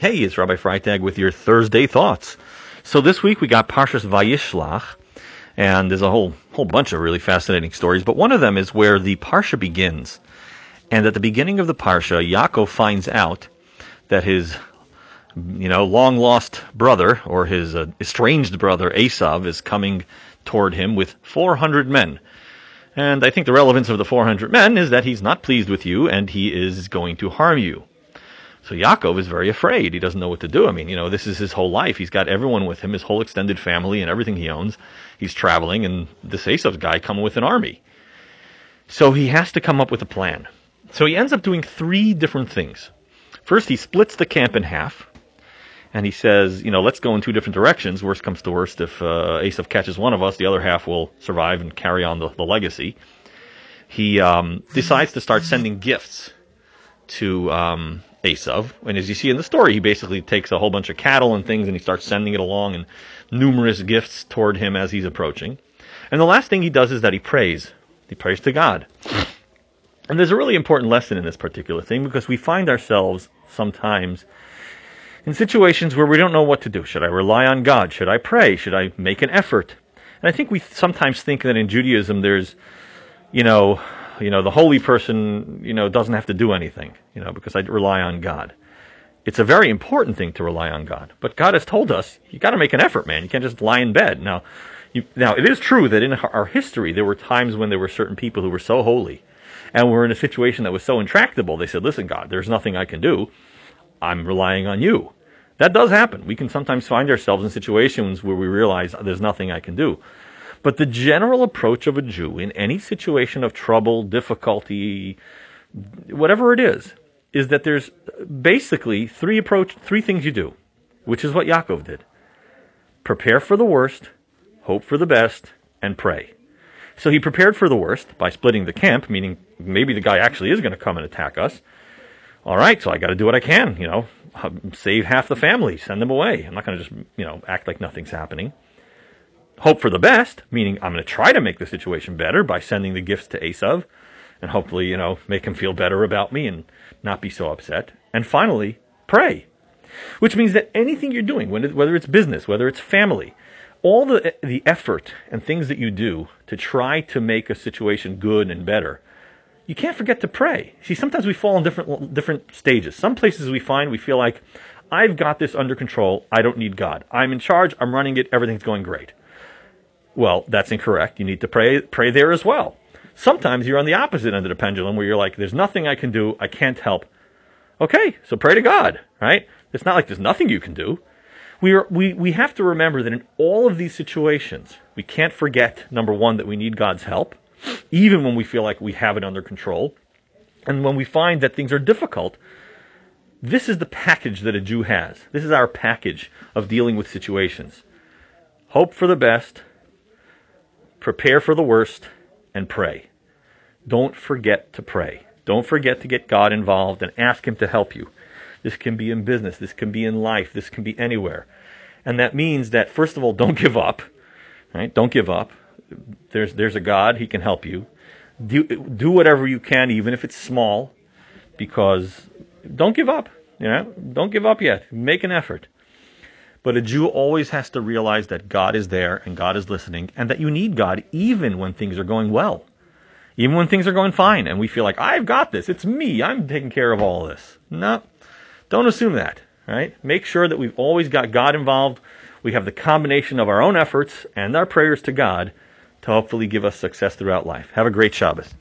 Hey, it's Rabbi Freitag with your Thursday thoughts. So this week we got Parshas Vayishlach, and there's a whole whole bunch of really fascinating stories. But one of them is where the parsha begins, and at the beginning of the parsha, Yaakov finds out that his you know long lost brother or his uh, estranged brother Esav is coming toward him with 400 men. And I think the relevance of the 400 men is that he's not pleased with you and he is going to harm you. So Yaakov is very afraid. He doesn't know what to do. I mean, you know, this is his whole life. He's got everyone with him, his whole extended family and everything he owns. He's traveling and this Esav's guy coming with an army. So he has to come up with a plan. So he ends up doing three different things. First, he splits the camp in half and he says, you know, let's go in two different directions. Worst comes to worst, if uh, catches one of us, the other half will survive and carry on the, the legacy. He um, decides to start sending gifts to um, Esav, and as you see in the story, he basically takes a whole bunch of cattle and things, and he starts sending it along, and numerous gifts toward him as he's approaching. And the last thing he does is that he prays. He prays to God. And there's a really important lesson in this particular thing because we find ourselves sometimes in situations where we don't know what to do. Should I rely on God? Should I pray? Should I make an effort? And I think we sometimes think that in Judaism there's, you know, you know, the holy person, you know, doesn't have to do anything, you know, because I rely on God. It's a very important thing to rely on God. But God has told us, you got to make an effort, man. You can't just lie in bed. Now, you, now it is true that in our history there were times when there were certain people who were so holy and were in a situation that was so intractable. They said, "Listen, God, there's nothing I can do. I'm relying on you. That does happen. We can sometimes find ourselves in situations where we realize there's nothing I can do. But the general approach of a Jew in any situation of trouble, difficulty, whatever it is, is that there's basically three approach, three things you do, which is what Yaakov did. Prepare for the worst, hope for the best, and pray. So he prepared for the worst by splitting the camp, meaning maybe the guy actually is going to come and attack us all right, so I got to do what I can, you know, save half the family, send them away. I'm not going to just, you know, act like nothing's happening. Hope for the best, meaning I'm going to try to make the situation better by sending the gifts to Esav and hopefully, you know, make him feel better about me and not be so upset. And finally, pray. Which means that anything you're doing, whether it's business, whether it's family, all the, the effort and things that you do to try to make a situation good and better you can't forget to pray. See, sometimes we fall in different different stages. Some places we find we feel like I've got this under control. I don't need God. I'm in charge. I'm running it. Everything's going great. Well, that's incorrect. You need to pray pray there as well. Sometimes you're on the opposite end of the pendulum where you're like, there's nothing I can do. I can't help. Okay, so pray to God, right? It's not like there's nothing you can do. We, are, we, we have to remember that in all of these situations, we can't forget, number one, that we need God's help even when we feel like we have it under control. And when we find that things are difficult, this is the package that a Jew has. This is our package of dealing with situations. Hope for the best, prepare for the worst, and pray. Don't forget to pray. Don't forget to get God involved and ask Him to help you. This can be in business, this can be in life, this can be anywhere. And that means that, first of all, don't give up. Right? Don't give up there's there's a God. He can help you. Do do whatever you can, even if it's small, because don't give up. You know, don't give up yet. Make an effort. But a Jew always has to realize that God is there and God is listening, and that you need God even when things are going well, even when things are going fine, and we feel like I've got this. It's me. I'm taking care of all this. No, don't assume that. Right? Make sure that we've always got God involved. We have the combination of our own efforts and our prayers to God to hopefully give us success throughout life. Have a great Shabbos.